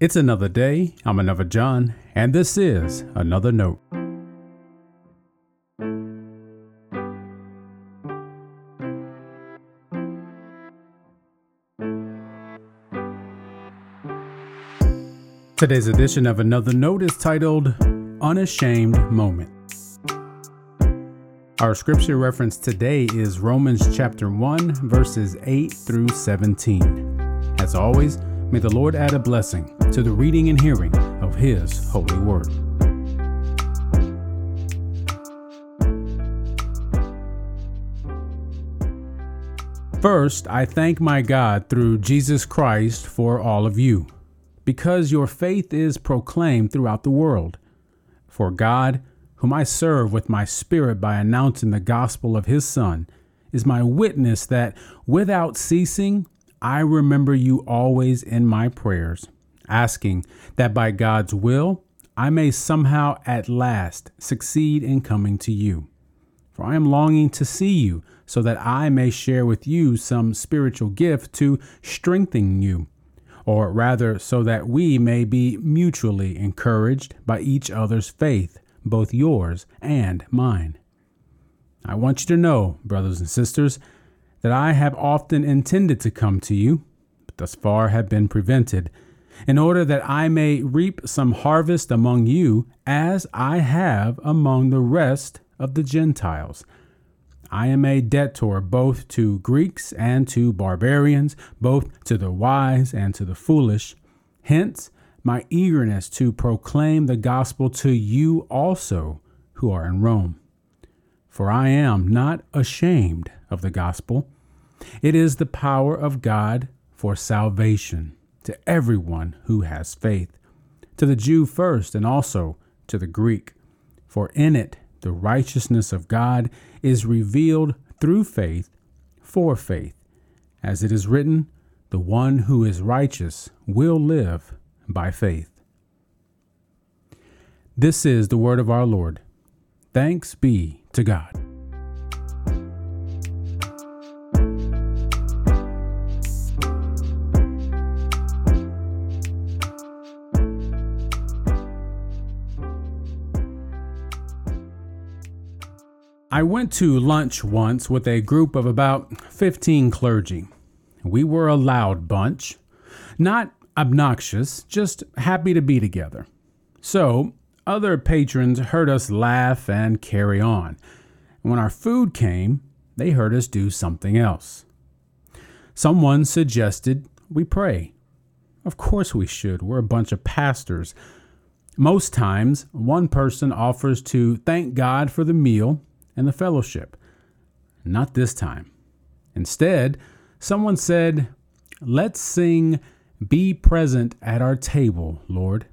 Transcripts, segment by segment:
It's another day. I'm another John, and this is another note. Today's edition of Another Note is titled Unashamed Moment. Our scripture reference today is Romans chapter 1, verses 8 through 17. As always, may the Lord add a blessing to the reading and hearing of His holy word. First, I thank my God through Jesus Christ for all of you, because your faith is proclaimed throughout the world. For God, whom I serve with my spirit by announcing the gospel of his Son, is my witness that without ceasing I remember you always in my prayers asking that by God's will I may somehow at last succeed in coming to you. For I am longing to see you, so that I may share with you some spiritual gift to strengthen you, or rather, so that we may be mutually encouraged by each other's faith, both yours and mine. I want you to know, brothers and sisters, that I have often intended to come to you, but thus far have been prevented in order that I may reap some harvest among you, as I have among the rest of the Gentiles. I am a debtor both to Greeks and to barbarians, both to the wise and to the foolish. Hence, my eagerness to proclaim the gospel to you also who are in Rome. For I am not ashamed of the gospel. It is the power of God for salvation to everyone who has faith, to the Jew first and also to the Greek. For in it the righteousness of God is revealed through faith for faith. As it is written, the one who is righteous will live by faith. This is the word of our Lord. Thanks be to God. I went to lunch once with a group of about 15 clergy. We were a loud bunch, not obnoxious, just happy to be together. So, other patrons heard us laugh and carry on. When our food came, they heard us do something else. Someone suggested we pray. Of course we should. We're a bunch of pastors. Most times, one person offers to thank God for the meal and the fellowship. Not this time. Instead, someone said, Let's sing Be Present at Our Table, Lord.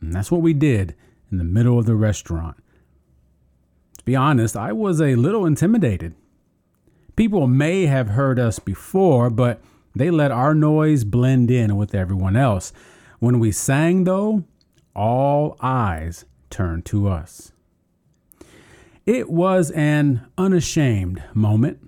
And that's what we did in the middle of the restaurant. To be honest, I was a little intimidated. People may have heard us before, but they let our noise blend in with everyone else. When we sang, though, all eyes turned to us. It was an unashamed moment.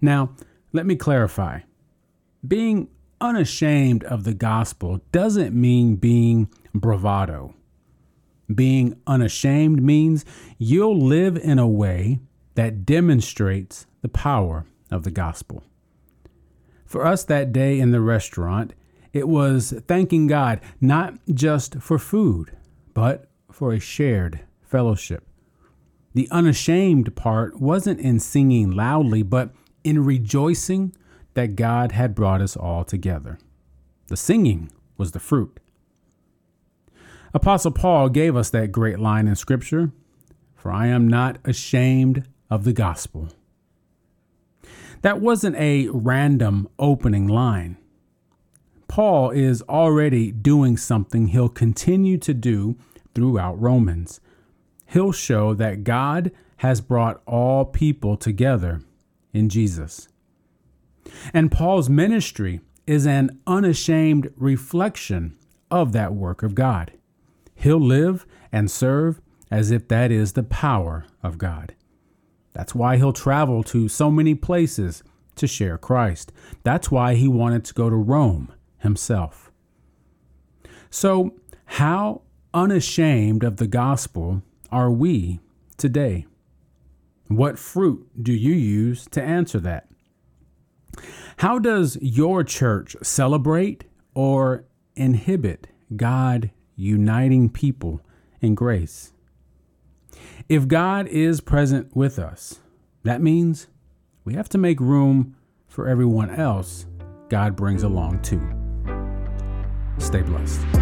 Now, let me clarify. Being unashamed of the gospel doesn't mean being bravado. Being unashamed means you'll live in a way that demonstrates the power of the gospel. For us that day in the restaurant, it was thanking God not just for food, but for a shared fellowship. The unashamed part wasn't in singing loudly, but in rejoicing that God had brought us all together. The singing was the fruit. Apostle Paul gave us that great line in Scripture For I am not ashamed of the gospel. That wasn't a random opening line. Paul is already doing something he'll continue to do throughout Romans he'll show that God has brought all people together in Jesus. And Paul's ministry is an unashamed reflection of that work of God. He'll live and serve as if that is the power of God. That's why he'll travel to so many places to share Christ. That's why he wanted to go to Rome himself. So, how unashamed of the gospel are we today? What fruit do you use to answer that? How does your church celebrate or inhibit God uniting people in grace? If God is present with us, that means we have to make room for everyone else God brings along too. Stay blessed.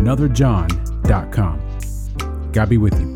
anotherjohn.com. God be with you.